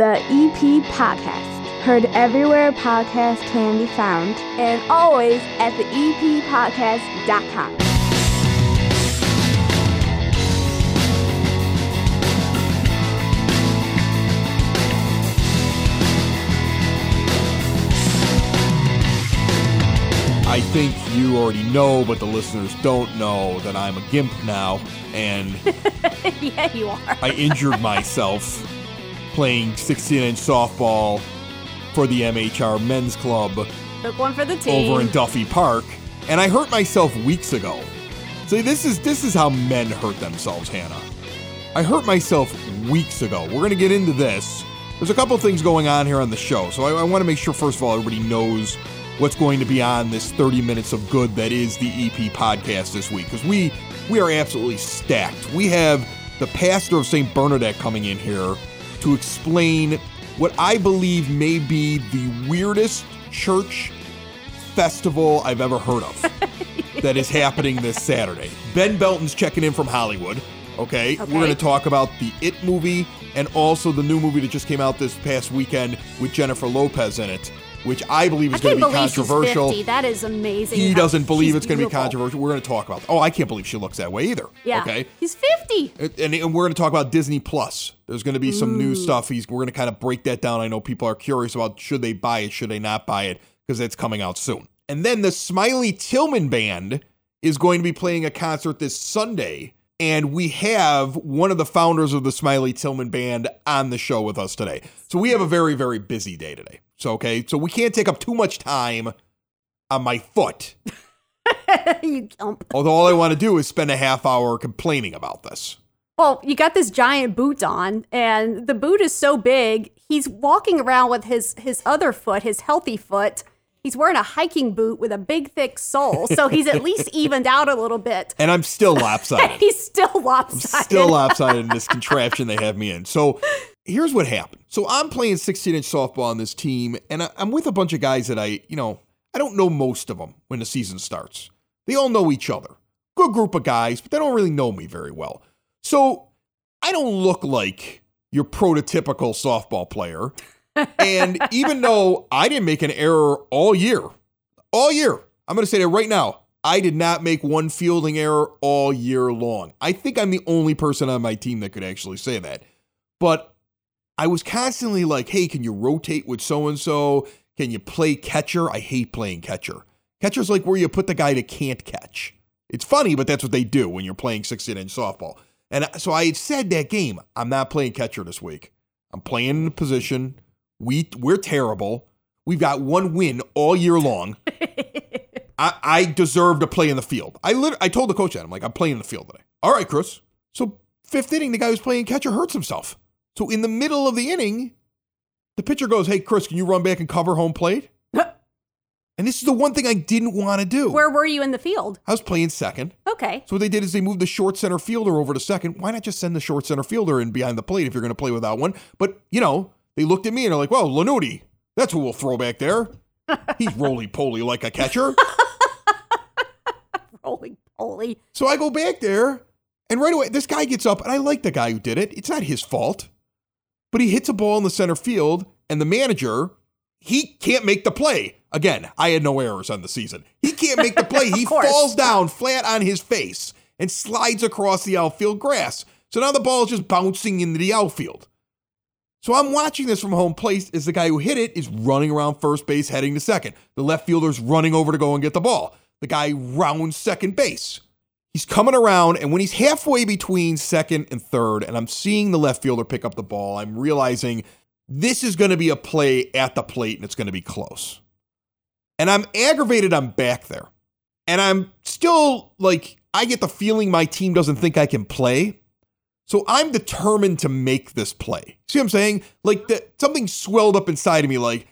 the EP Podcast. Heard everywhere podcasts can be found, and always at the E eppodcast.com. I think you already know, but the listeners don't know that I'm a gimp now, and yeah, you are. I injured myself playing 16 inch softball for the MHR Men's Club Took one for the team. over in Duffy Park, and I hurt myself weeks ago. See, this is this is how men hurt themselves, Hannah. I hurt myself weeks ago. We're gonna get into this. There's a couple things going on here on the show, so I, I want to make sure first of all everybody knows what's going to be on this 30 minutes of good that is the EP podcast this week because we we are absolutely stacked. We have the pastor of St. Bernadette coming in here to explain what I believe may be the weirdest church festival I've ever heard of that is happening this Saturday. Ben Belton's checking in from Hollywood. Okay, Okay. we're going to talk about the It movie and also the new movie that just came out this past weekend with Jennifer Lopez in it, which I believe is going to be controversial. she's 50. That is amazing. He doesn't believe it's going to be controversial. We're going to talk about. Oh, I can't believe she looks that way either. Yeah. Okay. He's 50. And, and- we're going to talk about Disney Plus. There's going to be some new mm. stuff. He's we're going to kind of break that down. I know people are curious about should they buy it, should they not buy it, because it's coming out soon. And then the Smiley Tillmon Band is going to be playing a concert this Sunday, and we have one of the founders of the Smiley Tillmon Band on the show with us today. So we have a very very busy day today. So okay, so we can't take up too much time on my foot. you dump. Although all I want to do is spend a half hour complaining about this. Well, you got this giant boot on, and the boot is so big, he's walking around with his his other foot, his healthy foot. He's wearing a hiking boot with a big, thick sole, so he's at least evened out a little bit. And I'm still lopsided. He's still lopsided. still lopsided in this contraption they have me in. So here's what happened. So I'm playing 16 inch softball on this team, and I'm with a bunch of guys that I, you know, I don't know most of them when the season starts. They all know each other. Good group of guys, but they don't really know me very well. So I don't look like your prototypical softball player. and even though I didn't make an error all year, all year, I'm going to say that right now. I did not make one fielding error all year long. I think I'm the only person on my team that could actually say that. But I was constantly like, hey, can you rotate with so and so? Can you play catcher? I hate playing catcher. Catcher's like where you put the guy that can't catch. It's funny, but that's what they do when you're playing 16 inch softball. And so I had said that game, I'm not playing catcher this week. I'm playing in the position. We we're terrible. We've got one win all year long. I, I deserve to play in the field. I lit- I told the coach that I'm like I'm playing in the field today. All right, Chris. So fifth inning, the guy who's playing catcher hurts himself. So in the middle of the inning, the pitcher goes, "Hey, Chris, can you run back and cover home plate?" and this is the one thing I didn't want to do. Where were you in the field? I was playing second. Okay. So what they did is they moved the short center fielder over to second. Why not just send the short center fielder in behind the plate if you're going to play without one? But you know, they looked at me and they're like, "Well, Lanuti, that's who we'll throw back there. He's roly poly like a catcher." Holy holy. So I go back there, and right away, this guy gets up, and I like the guy who did it. It's not his fault. But he hits a ball in the center field, and the manager, he can't make the play. Again, I had no errors on the season. He can't make the play. He course. falls down flat on his face and slides across the outfield grass. So now the ball is just bouncing into the outfield. So I'm watching this from home plate as the guy who hit it is running around first base, heading to second. The left fielder's running over to go and get the ball. The guy rounds second base. He's coming around, and when he's halfway between second and third, and I'm seeing the left fielder pick up the ball, I'm realizing this is going to be a play at the plate and it's going to be close. And I'm aggravated I'm back there. And I'm still like, I get the feeling my team doesn't think I can play. So I'm determined to make this play. See what I'm saying? Like the, something swelled up inside of me, like,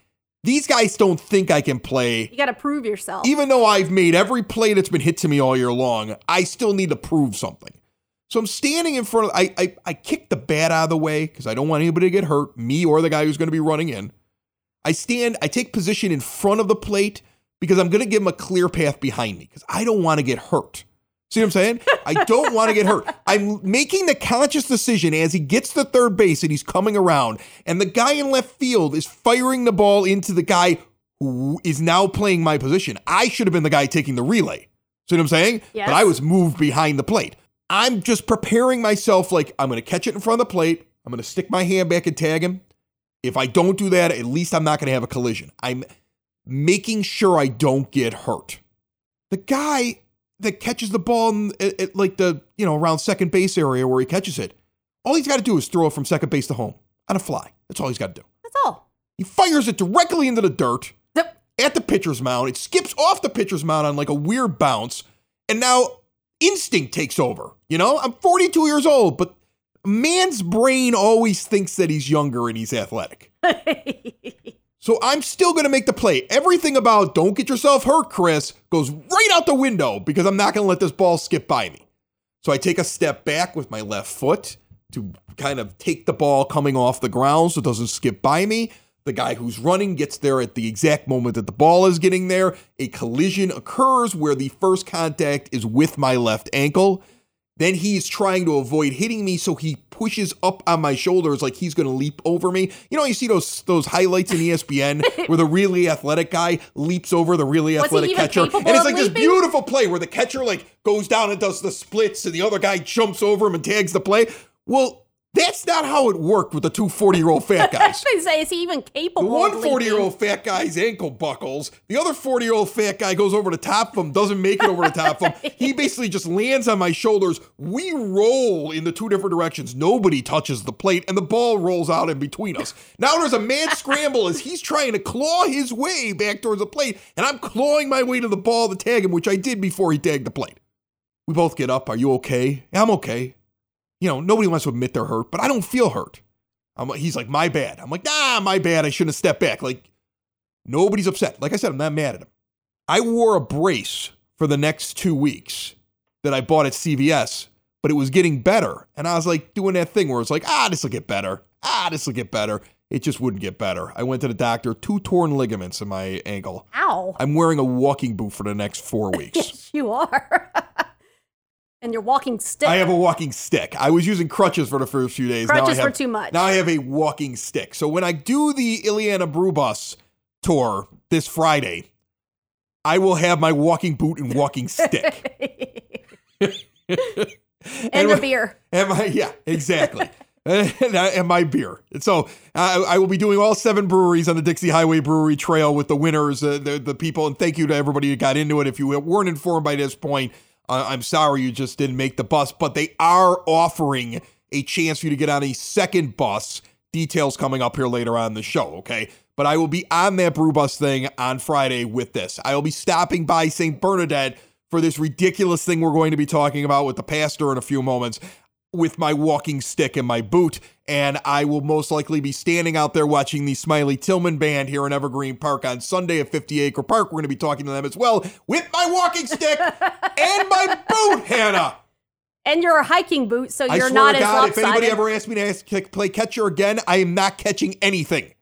these guys don't think I can play. You got to prove yourself. Even though I've made every play that's been hit to me all year long, I still need to prove something. So I'm standing in front of I I, I kick the bat out of the way because I don't want anybody to get hurt, me or the guy who's going to be running in. I stand, I take position in front of the plate because I'm going to give him a clear path behind me because I don't want to get hurt. See what I'm saying? I don't want to get hurt. I'm making the conscious decision as he gets to third base and he's coming around, and the guy in left field is firing the ball into the guy who is now playing my position. I should have been the guy taking the relay. See what I'm saying? Yes. But I was moved behind the plate. I'm just preparing myself like I'm going to catch it in front of the plate. I'm going to stick my hand back and tag him. If I don't do that, at least I'm not going to have a collision. I'm making sure I don't get hurt. The guy that catches the ball in, at, at, like the, you know, around second base area where he catches it, all he's got to do is throw it from second base to home on a fly. That's all he's got to do. That's all. He fires it directly into the dirt Yep. at the pitcher's mound. It skips off the pitcher's mound on like a weird bounce. And now instinct takes over. You know, I'm 42 years old, but man's brain always thinks that he's younger and he's athletic. So I'm still going to make the play. Everything about don't get yourself hurt, Chris, goes right out the window because I'm not going to let this ball skip by me. So I take a step back with my left foot to kind of take the ball coming off the ground so it doesn't skip by me. The guy who's running gets there at the exact moment that the ball is getting there. A collision occurs where the first contact is with my left ankle. Then he's trying to avoid hitting me, so he pushes up on my shoulders like he's going to leap over me. You know, you see those those highlights in ESPN where the really athletic guy leaps over the really Was athletic catcher, and it's like this beautiful play where the catcher like goes down and does the splits, and the other guy jumps over him and tags the play. Well, that's not how it worked with the two 40 year old fat guys. say, is he even The capable? one of 40 year old fat guy's ankle buckles. The other 40 year old fat guy goes over the top of him, doesn't make it over the top of him. He basically just lands on my shoulders. We roll in the two different directions. Nobody touches the plate, and the ball rolls out in between us. Now there's a mad scramble as he's trying to claw his way back towards the plate, and I'm clawing my way to the ball to tag him, which I did before he tagged the plate. We both get up. Are you okay? I'm okay. You know, nobody wants to admit they're hurt, but I don't feel hurt. I'm, he's like, my bad. I'm like, nah, my bad. I shouldn't have stepped back. Like, nobody's upset. Like I said, I'm not mad at him. I wore a brace for the next two weeks that I bought at CVS, but it was getting better. And I was like doing that thing where it's like, ah, this will get better. Ah, this will get better. It just wouldn't get better. I went to the doctor, two torn ligaments in my ankle. Ow. I'm wearing a walking boot for the next four weeks. Yes, you are. and you're walking stick. I have a walking stick. I was using crutches for the first few days. now I Crutches were have, too much. Now I have a walking stick. So when I do the Illiana Brew Bus tour this Friday, I will have my walking boot and walking stick. and a beer. And my, yeah, exactly. and, I- and my beer. And so I, I will be doing all seven breweries on the Dixie Highway Brewery Trail with the winners, uh, the, the people. And thank you to everybody who got into it. If you weren't informed by this point, uh, I'm sorry you just didn't make the bus, but they are offering a chance for you to get on a second bus. Details coming up here later on the show, okay? But I will be on that brew bus thing on Friday with this. I will be stopping by St. Bernadette for this ridiculous thing we're going to be talking about with the pastor in a few moments with my walking stick and my boot. And I will most likely be standing out there watching the Smiley Tillmon band here in Evergreen Park on Sunday at 50 Acre Park. We're going to be talking to them as well with my walking stick and my boot, Hannah. And your hiking boot, so you're not as God, if anybody ever asks me to ask, play catcher again, I am not catching anything.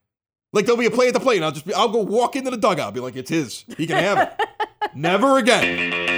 Like there'll be a play at the plate, and I'll just be, I'll go walk into the dugout, I'll be like, it's his. He can have it. Never again.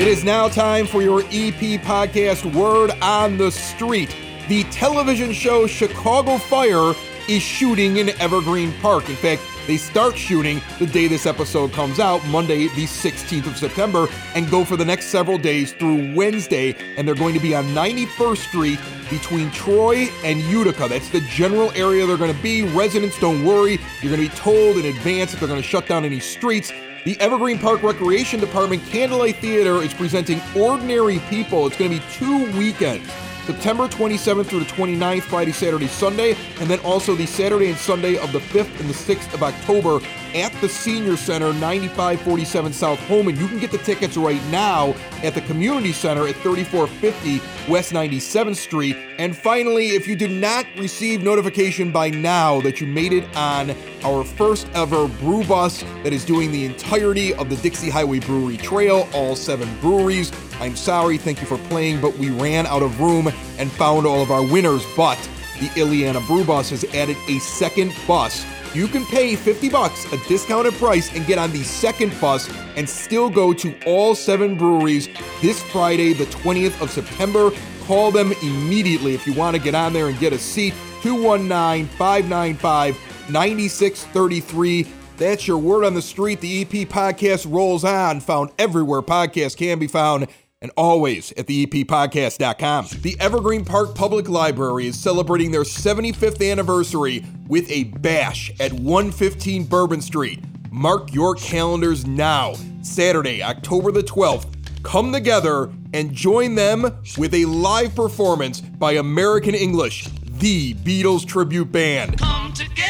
It is now time for your EP podcast, Word on the Street. The television show Chicago Fire is shooting in Evergreen Park. In fact, they start shooting the day this episode comes out, Monday, the 16th of September, and go for the next several days through Wednesday. And they're going to be on 91st Street between Troy and Utica. That's the general area they're going to be. Residents, don't worry. You're going to be told in advance if they're going to shut down any streets. The Evergreen Park Recreation Department Candlelight Theater is presenting Ordinary People. It's going to be two weekends. September 27th through the 29th, Friday, Saturday, Sunday, and then also the Saturday and Sunday of the 5th and the 6th of October at the Senior Center, 9547 South Homan. You can get the tickets right now at the Community Center at 3450 West 97th Street. And finally, if you did not receive notification by now that you made it on our first ever brew bus that is doing the entirety of the Dixie Highway Brewery Trail, all seven breweries, I'm sorry, thank you for playing, but we ran out of room and found all of our winners. But the Illiana Brew Bus has added a second bus. You can pay 50 bucks, a discounted price, and get on the second bus and still go to all seven breweries this Friday, the 20th of September. Call them immediately if you want to get on there and get a seat. 219 595 9633. That's your word on the street. The EP podcast rolls on, found everywhere podcasts can be found and always at theeppodcast.com. The Evergreen Park Public Library is celebrating their 75th anniversary with a bash at 115 Bourbon Street. Mark your calendars now, Saturday, October the 12th. Come together and join them with a live performance by American English, the Beatles tribute band. Come together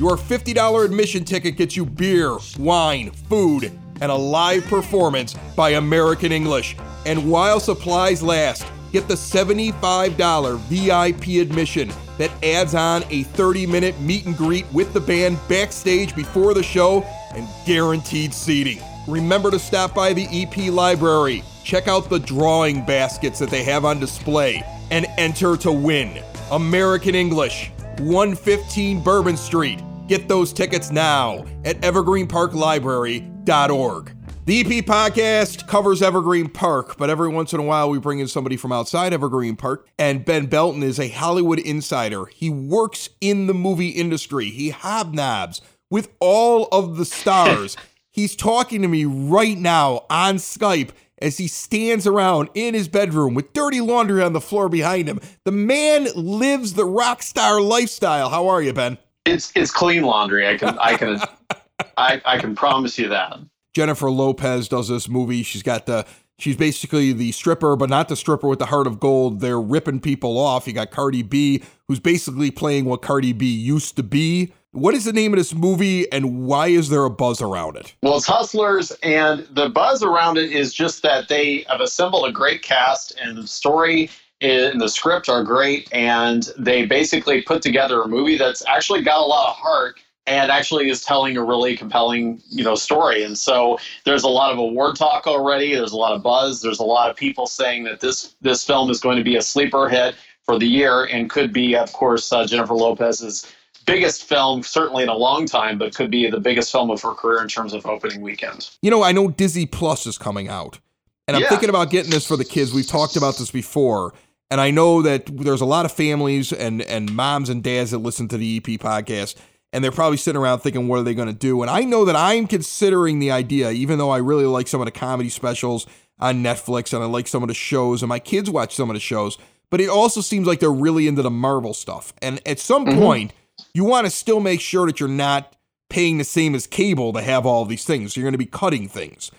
Your $50 admission ticket gets you beer, wine, food, and a live performance by American English. And while supplies last, get the $75 VIP admission that adds on a 30 minute meet and greet with the band backstage before the show and guaranteed seating. Remember to stop by the EP library, check out the drawing baskets that they have on display, and enter to win. American English, 115 Bourbon Street. Get those tickets now at evergreenparklibrary.org. The EP podcast covers Evergreen Park, but every once in a while we bring in somebody from outside Evergreen Park. And Ben Belton is a Hollywood insider. He works in the movie industry, he hobnobs with all of the stars. He's talking to me right now on Skype as he stands around in his bedroom with dirty laundry on the floor behind him. The man lives the rock star lifestyle. How are you, Ben? It's it's clean laundry. I can I can I, I can promise you that. Jennifer Lopez does this movie. She's got the she's basically the stripper, but not the stripper with the heart of gold. They're ripping people off. You got Cardi B, who's basically playing what Cardi B used to be. What is the name of this movie and why is there a buzz around it? Well, it's Hustlers, and the buzz around it is just that they have assembled a great cast, and the story and the script are great, and they basically put together a movie that's actually got a lot of heart and actually is telling a really compelling, you know, story. And so there's a lot of award talk already. There's a lot of buzz. There's a lot of people saying that this this film is going to be a sleeper hit for the year and could be, of course, uh, Jennifer Lopez's biggest film, certainly in a long time, but could be the biggest film of her career in terms of opening weekend. You know, I know Disney Plus is coming out, and I'm Yeah. thinking about getting this for the kids. We've talked about this before, and I know that there's a lot of families and and moms and dads that listen to the EP podcast, and they're probably sitting around thinking, what are they going to do? And I know that I'm considering the idea, even though I really like some of the comedy specials on Netflix, and I like some of the shows, and my kids watch some of the shows. But it also seems like they're really into the Marvel stuff, and at some mm-hmm. point, you want to still make sure that you're not paying the same as cable to have all these things. You're going to be cutting things.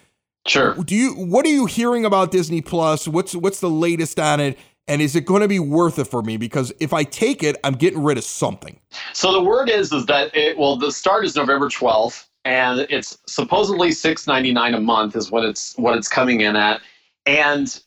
Sure. Do you what are you hearing about Disney Plus? What's what's the latest on it? And is it going to be worth it for me? Because if I take it, I'm getting rid of something. So the word is is that it well the start is November 12th and it's supposedly 6.99 a month is what it's what it's coming in at and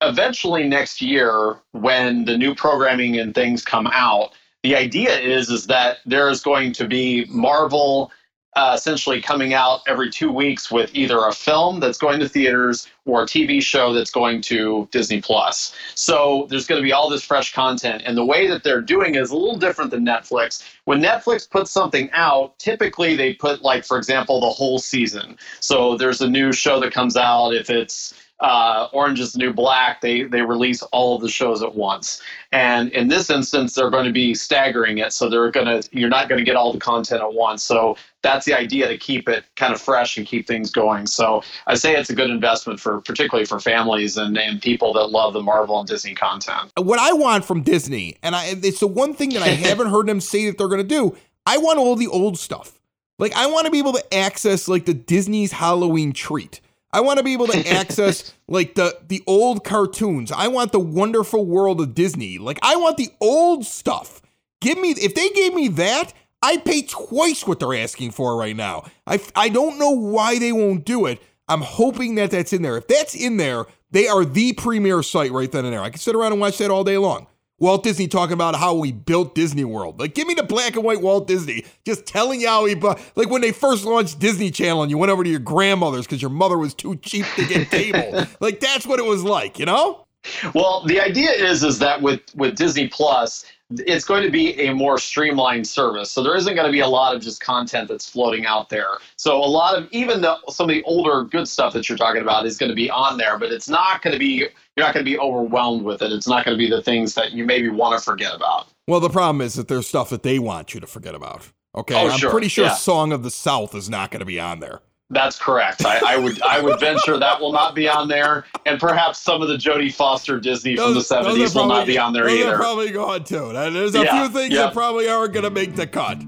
eventually next year when the new programming and things come out the idea is is that there is going to be Marvel uh, essentially coming out every two weeks with either a film that's going to theaters or a TV show that's going to Disney Plus. So there's going to be all this fresh content, and the way that they're doing is a little different than Netflix. When Netflix puts something out, typically they put like, for example, the whole season. So there's a new show that comes out. If it's uh, Orange is the New Black, they they release all of the shows at once. And in this instance, they're going to be staggering it, so they're going to you're not going to get all the content at once. So that's the idea to keep it kind of fresh and keep things going. So I say it's a good investment for particularly for families and, and people that love the Marvel and Disney content. What I want from Disney, and I it's the one thing that I haven't heard them say that they're going to do. I want all the old stuff. Like I want to be able to access like the Disney's Halloween treat. I want to be able to access like the the old cartoons. I want the wonderful world of Disney. Like I want the old stuff. Give me if they gave me that, I'd pay twice what they're asking for right now. I I don't know why they won't do it. I'm hoping that that's in there. If that's in there, they are the premier site right then and there. I can sit around and watch that all day long. Walt Disney talking about how we built Disney World. Like, give me the black and white Walt Disney just telling you how he bu- like when they first launched Disney Channel and you went over to your grandmother's because your mother was too cheap to get cable. like that's what it was like, you know? Well, the idea is is that with with Disney Plus, it's going to be a more streamlined service. So there isn't going to be a lot of just content that's floating out there. So a lot of even the some of the older good stuff that you're talking about is going to be on there, but it's not going to be you're not going to be overwhelmed with it. It's not going to be the things that you maybe want to forget about. Well, the problem is that there's stuff that they want you to forget about. Okay, Oh, I'm sure, pretty sure yeah. Song of the South is not going to be on there. That's correct. I, I would I would venture that will not be on there, and perhaps some of the Jodie Foster Disney from the Those- those are '70s will not be on there those either. Are probably going to. Now, There's a Yeah, few things yeah. that probably aren't going to make the cut.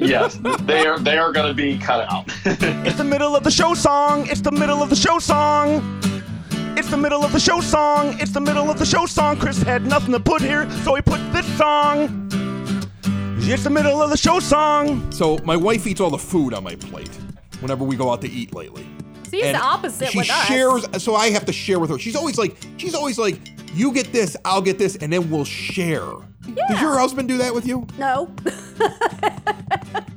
yes, they are they are going to be cut out. It's the middle of the show song. It's the middle of the show song. It's the middle of the show song. It's the middle of the show song. Chris had nothing to put here, so he put this song. It's the middle of the show song. So my wife eats all the food on my plate whenever we go out to eat lately. See, it's And the opposite she with us. shares, so I have to share with her. She's always like, she's always like, you get this, I'll get this, and then we'll share. Does your husband do that with you? No.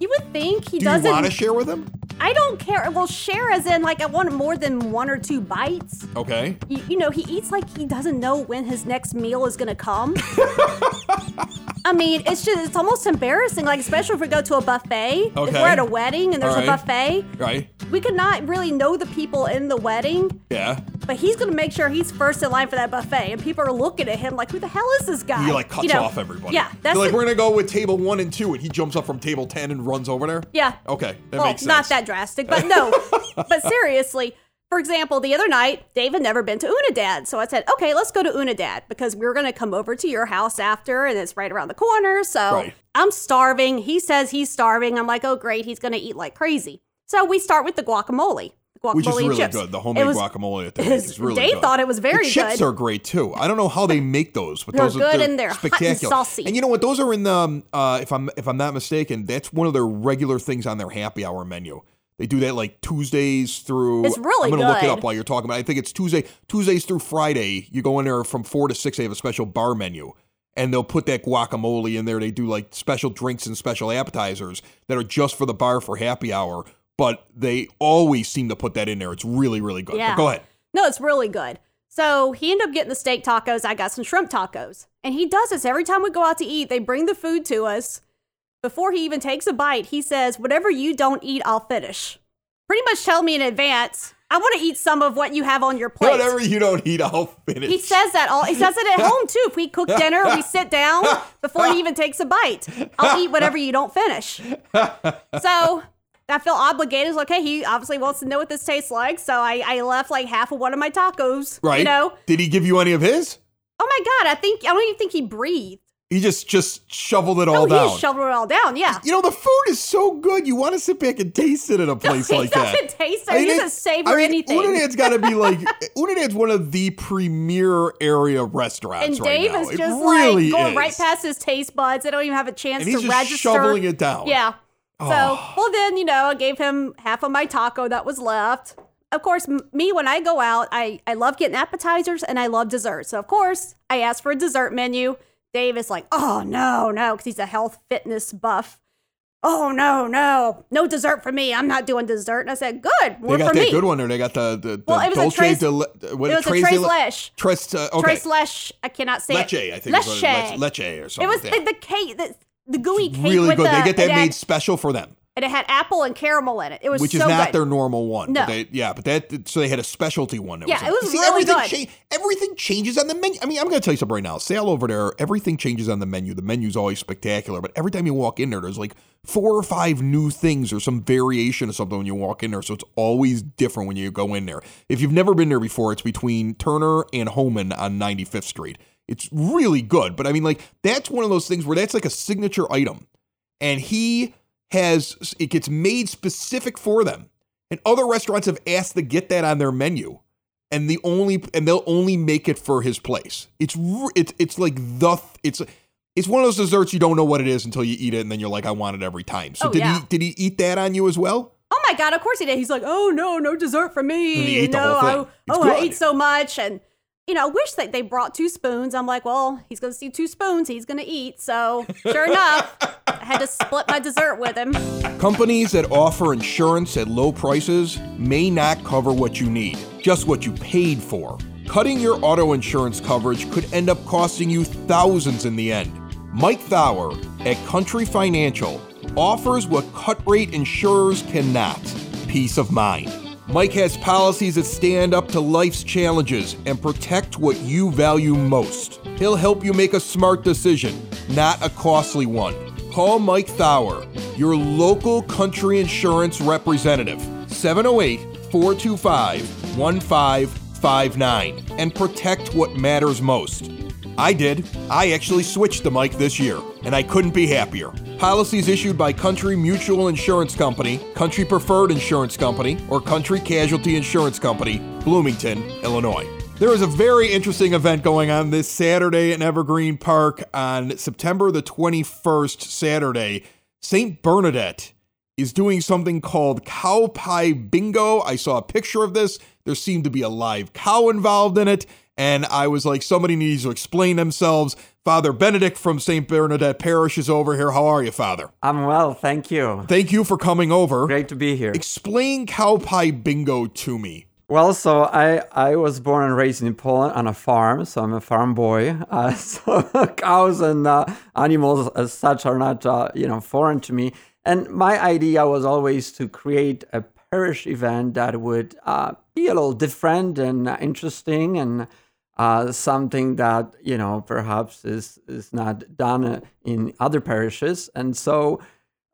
you would think he Do you doesn't. want to share with him? I don't care. Well, share as in like I want more than one or two bites. Okay. You, you know, he eats like he doesn't know when his next meal is gonna come. I mean, it's just it's almost embarrassing. Like especially if we go to a buffet. okay. If we're at a wedding and there's All a buffet, Right. we could not really know the people in the wedding. Yeah. But he's gonna make sure he's first in line for that buffet, and people are looking at him like, "Who the hell is this guy?" He like cuts You know, off everybody. Yeah, that's like the- we're gonna go with table one and two, and he jumps up from table ten and runs over there. yeah. Okay, that well, makes sense. not that drastic, but no. but seriously, for example, the other night, Dave had never been to Unidad. So I said, okay, let's go to Unidad because we were going to come over to your house after and it's right around the corner. So Right. I'm starving. He says he's starving. I'm like, oh, great. He's going to eat like crazy. So we start with the guacamole. Guacamole Which is really chips. good. The homemade was- guacamole that they it is really Dave good. thought it was very the chips good. are great too. I don't know how they make those, but They're those are good they're and they're hot and saucy. And you know what? Those are in the um, uh, if I'm if I'm not mistaken, that's one of their regular things on their happy hour menu. They do that like Tuesdays through. It's really I'm gonna look it up while you're talking. But I think it's Tuesday, Tuesdays through Friday. You go in there from four to six. They have a special bar menu, and they'll put that guacamole in there. They do like special drinks and special appetizers that are just for the bar for happy hour. But they always seem to put that in there. It's really really good. But Yeah. go ahead. No, it's really good. So he ended up getting the steak tacos. I got some shrimp tacos. And he does this every time we go out to eat. They bring the food to us. Before he even takes a bite, he says, Whatever you don't eat, I'll finish. Pretty much tell me in advance, I want to eat some of what you have on your plate. Whatever you don't eat, I'll finish. He says that all. He says it at home too. If we cook dinner, we sit down before he even takes a bite. I'll eat whatever you don't finish. So I feel obligated. Like, okay, he obviously wants to know what this tastes like. So I, I left like half of one of my tacos. right? You know. Did he give you any of his? Oh my god! I think I don't even think he breathed. He just just shoveled it all oh, down. he shoveled it all down. Yeah. you know the food is so good. You want to sit back and taste it at a place he like doesn't that. taste it. he doesn't it- savor I mean, anything. Unidad's got to be like Unidad's one of the premier area restaurants and right Dave now. is It just really like going is. right past his taste buds. They don't even have a chance and he's to just register. shoveling it down. Yeah. So, Oh. well, then, you know, I gave him half of my taco that was left. Of course, m- me, when I go out, I, I love getting appetizers and I love desserts. So, of course, I asked for a dessert menu. Dave is like, oh, no, no, because he's a health fitness buff. Oh, no, no, no dessert for me. I'm not doing dessert. And I said, good, They got that me. good one there. They got the the, the Well, it was a Dolce tres- de le, what, it was a Tres tres de leche. Tres, uh, okay. Tres leche. I cannot say Leche, it. I think Leche. leche, leche or something. It was like the, the cake, the, the gooey cake really good. the, they get that made special for them. And it had apple and caramel in it. It was which so is not good. their normal one. No. But they, yeah, but that so they had a specialty one. That Yeah, was it was See, really everything good. everything changes on the menu. I mean, I'm going to tell you something right now. Sale over there, everything changes on the menu. The menu's always spectacular, but every time you walk in there, there's like four or five new things or some variation of something when you walk in there. So it's always different when you go in there. If you've never been there before, it's between Turner and Homan on 95th Street. It's really good, but I mean, like that's one of those things where that's like a signature item and he has it gets made specific for them. And other restaurants have asked to get that on their menu, and the only and they'll only make it for his place. It's it's it's like the it's it's one of those desserts you don't know what it is until you eat it, and then you're like, I want it every time. So Oh, did yeah. he did he eat that on you as well? Oh my god! Of course he did. He's like, "Oh no, no dessert for me." You know. I, It's oh, I good. ate so much, and you know, I wish that they brought two spoons. I'm like, well, he's going to see two spoons. He's going to eat. So, sure enough, I had to split my dessert with him. Companies that offer insurance at low prices may not cover what you need, just what you paid for. Cutting your auto insurance coverage could end up costing you thousands in the end. Mike Thauer at Country Financial offers what cut rate insurers cannot peace of mind. Mike has policies that stand up to life's challenges and protect what you value most. He'll help you make a smart decision, not a costly one. Call Mike Thauer, your local country insurance representative, 708 425 1559, and protect what matters most. I did. I actually switched to Mike this year, and I couldn't be happier. Policies issued by Country Mutual Insurance Company, Country Preferred Insurance Company, or Country Casualty Insurance Company, Bloomington, Illinois. There is a very interesting event going on this Saturday in Evergreen Park on September the 21st, Saturday. St. Bernadette is doing something called Cow Pie Bingo. I saw a picture of this. There seemed to be a live cow involved in it. And I was like, somebody needs to explain themselves. Father Benedict from St. Bernadette Parish is over here. How are you, Father? I'm well, thank you. Thank you for coming over. Great to be here. Explain Cow Pie Bingo to me. Well, so I, I was born and raised in Poland on a farm, so I'm a farm boy. Uh, so cows and uh, animals as such are not uh, you know foreign to me. And my idea was always to create a parish event that would uh, be a little different and uh, interesting and uh, something that you know perhaps is is not done in other parishes. And so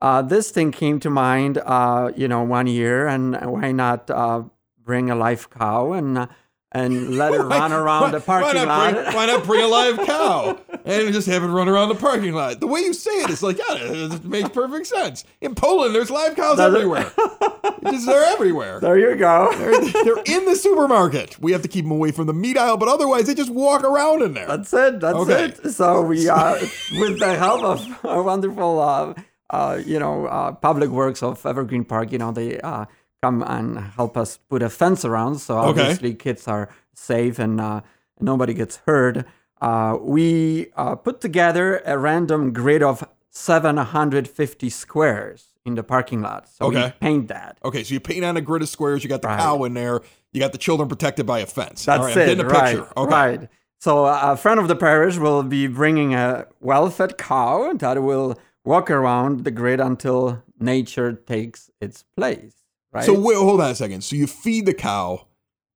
uh, this thing came to mind, uh, you know, one year, and why not uh, bring a live cow and and let it run around the parking why lot? Bring, why not bring a live cow and just have it run around the parking lot? The way you say it, it is like, yeah, it makes perfect sense. In Poland, there's live cows Does everywhere. Just, they're everywhere. there you go. They're, they're in the supermarket. We have to keep them away from the meat aisle, but otherwise they just walk around in there. That's it. That's Okay. it. So we, uh, with the help of a wonderful, uh, uh, you know, uh, public works of Evergreen Park, you know, they uh, come and help us put a fence around, so Okay. obviously kids are safe and uh, nobody gets hurt. Uh, we uh, put together a random grid of 750 squares in the parking lot. So we Okay. paint that. Okay, so you paint on a grid of squares. You got the Right. cow in there. You got the children protected by a fence. That's All right, I'm it. getting a right, picture. Okay. right. So a friend of the parish will be bringing a well-fed cow that will walk around the grid until nature takes its place. Right. So wait, hold on a second. So you feed the cow,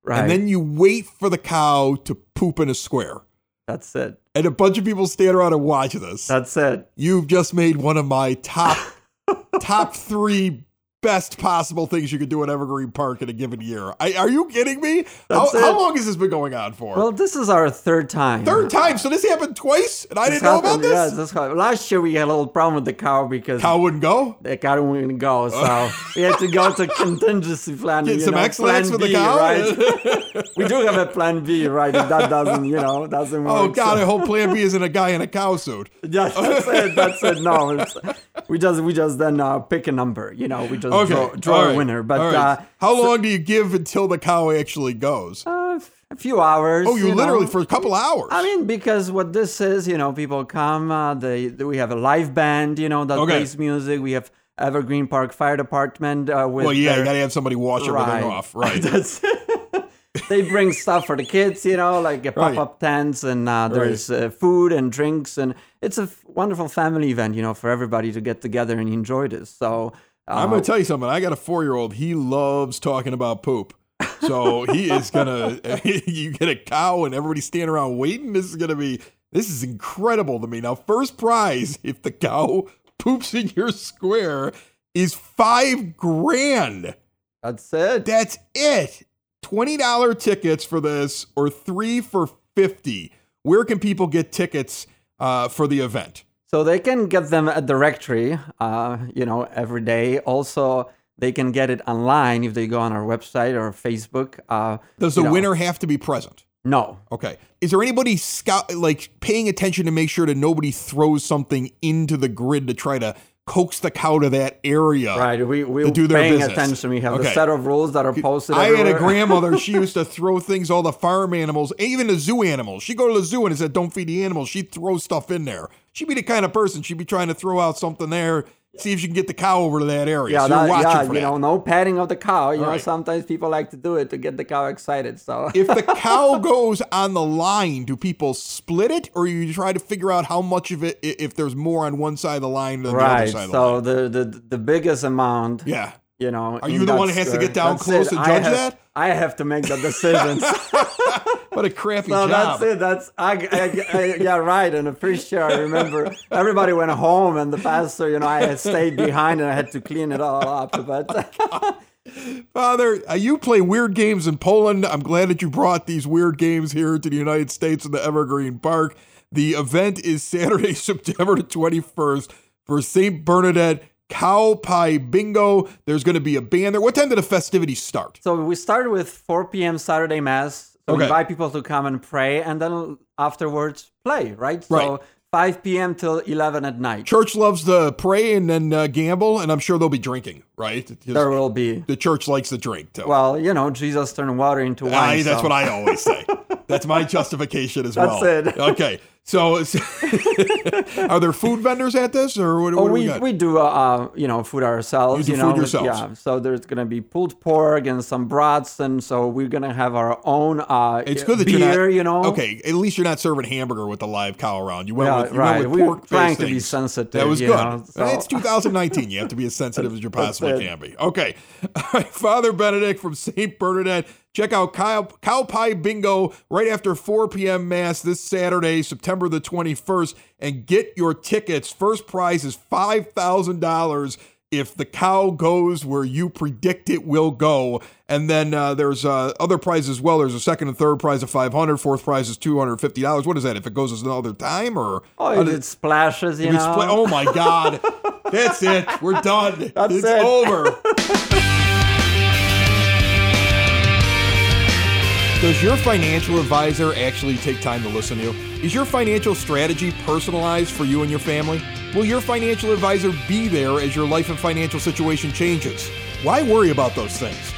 right. and then you wait for the cow to poop in a square, That's it. and a bunch of people stand around and watch this. That's it. You've just made one of my top top three best possible things you could do at Evergreen Park in a given year. I, are you kidding me? How, how long has this been going on for? Well, this is our third time. Third time. So this happened twice, and I This didn't know about this. Yes, this happened. last year we had a little problem with the cow because Cow wouldn't go. the cow wouldn't go, so we had to go to contingency plan. Get some know, excellence for the cow. right? we do have a plan B, right? If that doesn't, you know, doesn't work. Oh God! so- I hope Plan B isn't a guy in a cow suit. Yeah, that's it. That's it. No, it's, we just we just then uh, pick a number. You know, we just Okay, draw, draw all a winner. But right. uh, how long do you give until the cow actually goes? uh, a few hours. oh, you, literally know. for a couple hours. I mean, because what this is, you know, people come. Uh, they, they- we have a live band, you know, that Okay. plays music. We have Evergreen Park Fire Department uh, with well, yeah, their, you gotta have somebody wash everything off, right? They bring stuff for the kids, you know, like Right. pop-up tents, and uh, there's uh, food and drinks, and it's a f- wonderful family event, you know, for everybody to get together and enjoy this. So uh, I'm gonna tell you something. I got a four year old. He loves talking about poop. So he is gonna. you get a cow and everybody standing around waiting. This is gonna be. This is incredible to me. Now, first prize if the cow poops in your square is five grand. that's it. That's it. Twenty dollar tickets for this, or three for fifty. Where can people get tickets uh, for the event? So they can get them at the rectory, uh, you know, every day. Also, they can get it online if they go on our website or Facebook. Uh, Does the know. winner have to be present? No, Okay. Is there anybody scout like paying attention to make sure that nobody throws something into the grid to try to coax the cow to that area. Right. We we do their paying business. attention. We have Okay. a set of rules that are posted. I had a grandmother. She used to throw things, all the farm animals, even the zoo animals. She'd go to the zoo and it said, "Don't feed the animals." She'd throw stuff in there. She'd be the kind of person. She'd be trying to throw out something there, see if you can get the cow over to that area. Yeah, so that, yeah, you that. know, no petting of the cow. You know, Right. sometimes people like to do it to get the cow excited. So if the cow goes on the line, do people split it, or you try to figure out how much of it, if there's more on one side of the line than the other side of the So line? the, the the biggest amount. Yeah. You know. Are you the one that has to get down close it. and judge have- that? I have to make the decisions. What a crappy So job. that's it. That's I, I, I- yeah right. And the first year, I remember everybody went home, and the pastor, you know, I had stayed behind, and I had to clean it all up. But Father, uh, you play weird games in Poland. I'm glad that you brought these weird games here to the United States in the Evergreen Park. The event is Saturday, September the 21st for St. Bernadette Cow Pie Bingo. There's going to be a band there. What time do the festivities start? so we started with 4 p.m. Saturday mass. So Okay. invite people to come and pray, and then afterwards play. Right. Right. So 5 p.m. till 11 at night. Church loves to pray and then uh, gamble, and I'm sure they'll be drinking, right? There will be. The church likes to drink, too. Well, you know, Jesus turned water into wine. I, that's so- what I always say. That's my justification as That's well. it. Okay. So, are there food vendors at this, or what, Oh, what do we, we, we do uh, uh you know food ourselves. You do know, food yourselves. Yeah. So there's gonna be pulled pork and some brats, and so we're gonna have our own uh It's good that beer. you're not, you know. Okay, at least you're not serving hamburger with the live cow around. You went Yeah, with, you right. went with We're pork trying to be sensitive, That was you good. know, so- It's 2019. You have to be as sensitive as you possibly can be. Okay, all right. Father Benedict from Saint Bernadette. Check out cow, cow Pie Bingo right after 4 p.m. Mass this Saturday, September the 21st, and get your tickets. First prize is five thousand dollars if the cow goes where you predict it will go. And then uh, there's uh, other prizes as well. There's a second and third prize of 500. Fourth prize is $250. What is that? If it goes another time or? Oh, does- it splashes, you know. split- oh my God. That's it. We're done. That's it's it. over. Does your financial advisor actually take time to listen to you? Is your financial strategy personalized for you and your family? Will your financial advisor be there as your life and financial situation changes? Why worry about those things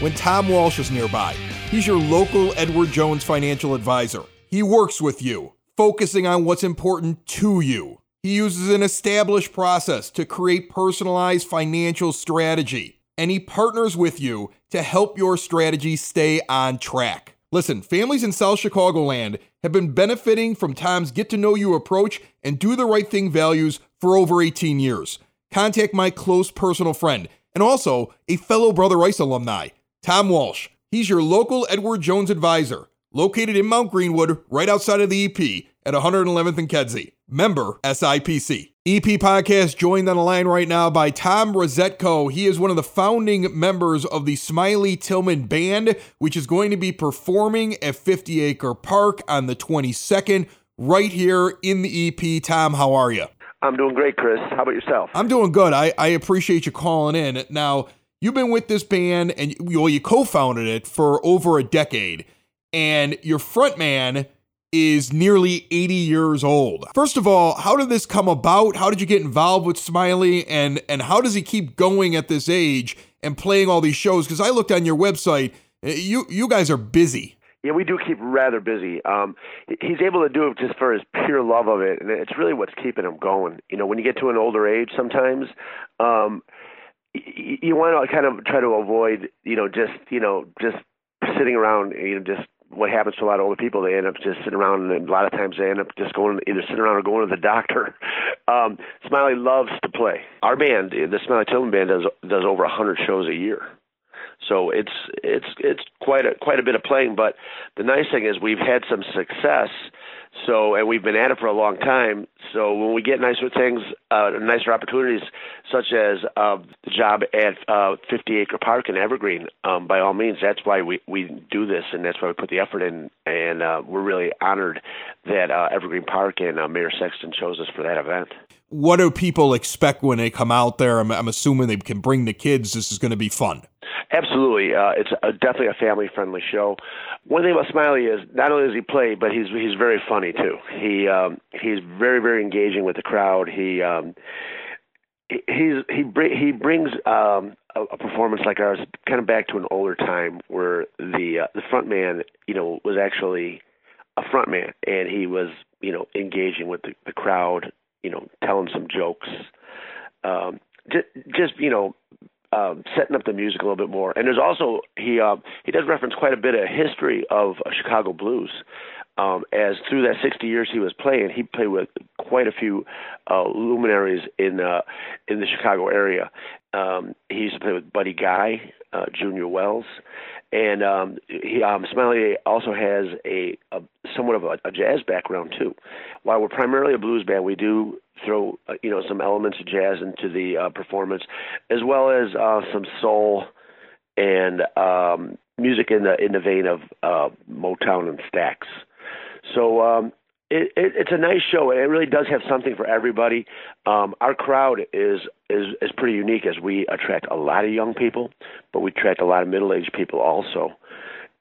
when Tom Walsh is nearby? He's your local Edward Jones financial advisor. He works with you, focusing on what's important to you. He uses an established process to create personalized financial strategy, and he partners with you to help your strategy stay on track. Listen, families in South Chicagoland have been benefiting from Tom's get to know you approach and do the right thing values for over 18 years. Contact my close personal friend and also a fellow Brother Rice alumni, Tom Walsh. He's your local Edward Jones advisor, located in Mount Greenwood, right outside of the EP at 111th and Kedzie. Member SIPC. EP Podcast joined on the line right now by Tom Rosetko. He is one of the founding members of the Smiley Tillmon Band, which is going to be performing at 50 Acre Park on the 22nd, right here in the EP. Tom, how are you? I'm doing great, Chris. How about yourself? I'm doing good. I, I appreciate you calling in. Now, you've been with this band and you, well, you co-founded it for over a decade, and your frontman is nearly 80 years old. First of all, how did this come about? How did you get involved with Smiley and and how does he keep going at this age and playing all these shows? Because I looked on your website, eh, you you guys are busy. Yeah, we do keep rather busy. Um, he's able to do it just for his pure love of it, and it's really what's keeping him going. You know, when you get to an older age, sometimes um, y- you want to kind of try to avoid, you know, just you know, just sitting around. You know, just what happens to a lot of older people, they end up just sitting around, and a lot of times they end up just going either sitting around or going to the doctor. Um, Smiley loves to play. Our band, the Smiley Tillmon Band, does does over a hundred shows a year. So it's it's it's quite a quite a bit of playing. But the nice thing is we've had some success. So and we've been at it for a long time. So when we get nicer things, uh, nicer opportunities, such as uh, the job at uh, 50 Acre Park in Evergreen, um, by all means, that's why we we do this, and that's why we put the effort in. And uh, we're really honored that uh, Evergreen Park and uh, Mayor Sexton chose us for that event. What do people expect when they come out there? I'm, I'm assuming they can bring the kids. This is going to be fun. Absolutely, uh, it's a, definitely a family-friendly show. One thing about Smiley is not only does he play, but he's he's very funny too. He um, he's very very engaging with the crowd. He um, he's he bring, he brings um, a, a performance like ours kind of back to an older time where the uh, the front man you know was actually a front man and he was you know engaging with the, the crowd you know telling some jokes. Um, just, just you know um, setting up the music a little bit more. And there's also he uh, he does reference quite a bit of history of uh, Chicago blues. Um, as through that 60 years he was playing, he played with quite a few uh, luminaries in uh, in the Chicago area. Um, he used to play with Buddy Guy, uh, Junior Wells, and um, he um, Smiley also has a, a somewhat of a, a jazz background too. While we're primarily a blues band, we do throw uh, you know some elements of jazz into the uh, performance, as well as uh, some soul and um, music in the in the vein of uh, Motown and Stax. So um, it, it, it's a nice show, and it really does have something for everybody. Um, our crowd is is is pretty unique as we attract a lot of young people, but we attract a lot of middle aged people also,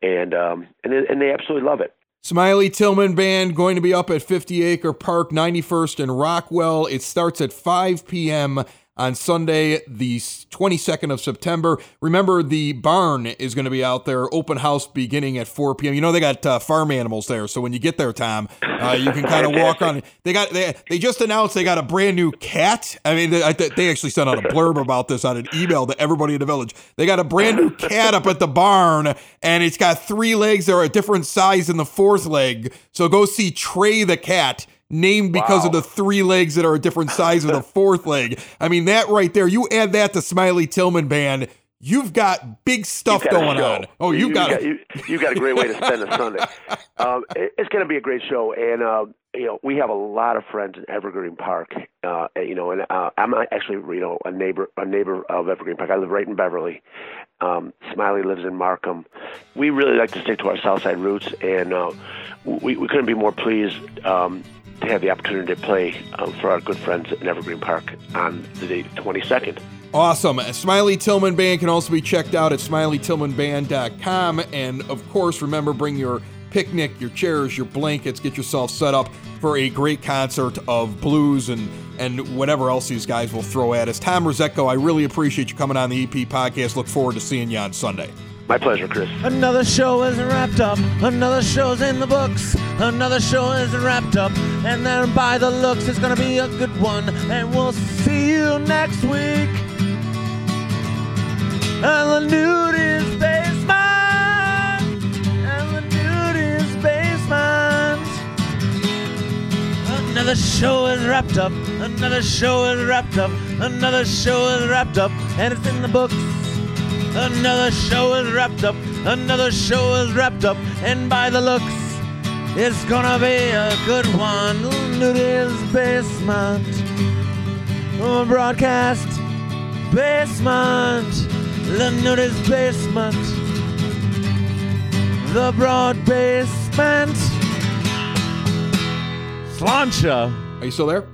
and um, and they, and they absolutely love it. Smiley Tillmon Band going to be up at 50 Acre Park, 91st and Rockwell. It starts at 5 p.m on Sunday, the 22nd of September. Remember, the barn is going to be out there, open house beginning at 4 p.m. You know, they got uh, farm animals there. So when you get there, Tom, uh, you can kind of walk on. They got they, they just announced they got a brand new cat. I mean, they, they actually sent out a blurb about this on an email to everybody in the village. They got a brand new cat up at the barn, and it's got three legs. They're a different size than the fourth leg. So go see Trey the cat named because wow. of the three legs that are a different size of the fourth leg. I mean, that right there, you add that to Smiley Tillmon Band, you've got big stuff got going on. Oh, you've you, got, got you, you got a great way to spend a Sunday. Um, it, it's going to be a great show, and uh, you know we have a lot of friends in Evergreen Park. Uh, you know, and uh, I'm actually you know a neighbor a neighbor of Evergreen Park. I live right in Beverly. Um, Smiley lives in Markham. We really like to stick to our Southside roots, and uh, we, we couldn't be more pleased um, to have the opportunity to play um, for our good friends at Evergreen Park on the 22nd. Awesome. Smiley Tillmon Band can also be checked out at smileytillmonband.com. And of course, remember, bring your picnic, your chairs, your blankets, get yourself set up for a great concert of blues and, and whatever else these guys will throw at us. Tom Rosetko, I really appreciate you coming on the EP podcast. Look forward to seeing you on Sunday. My pleasure, Chris. Another show is wrapped up. Another show's in the books. Another show is wrapped up. And then by the looks, it's gonna be a good one. And we'll see you next week. And Lanuti's basement. And Lanuti's basement. Another show is wrapped up. Another show is wrapped up. Another show is wrapped up. And it's in the books. Another show is wrapped up. Another show is wrapped up. And by the looks, it's gonna be a good one. Nudie's basement. Broadcast basement. The Nudie's basement. The broad basement. Slancha. Are you still there?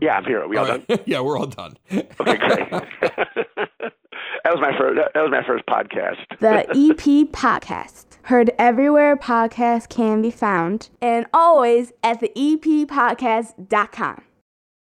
Yeah, I'm here. Are we all, all right. done? yeah, we're all done. Okay, great. That was my first. That was my first podcast. The EP podcast, heard everywhere podcasts can be found, and always at the eppodcast.com.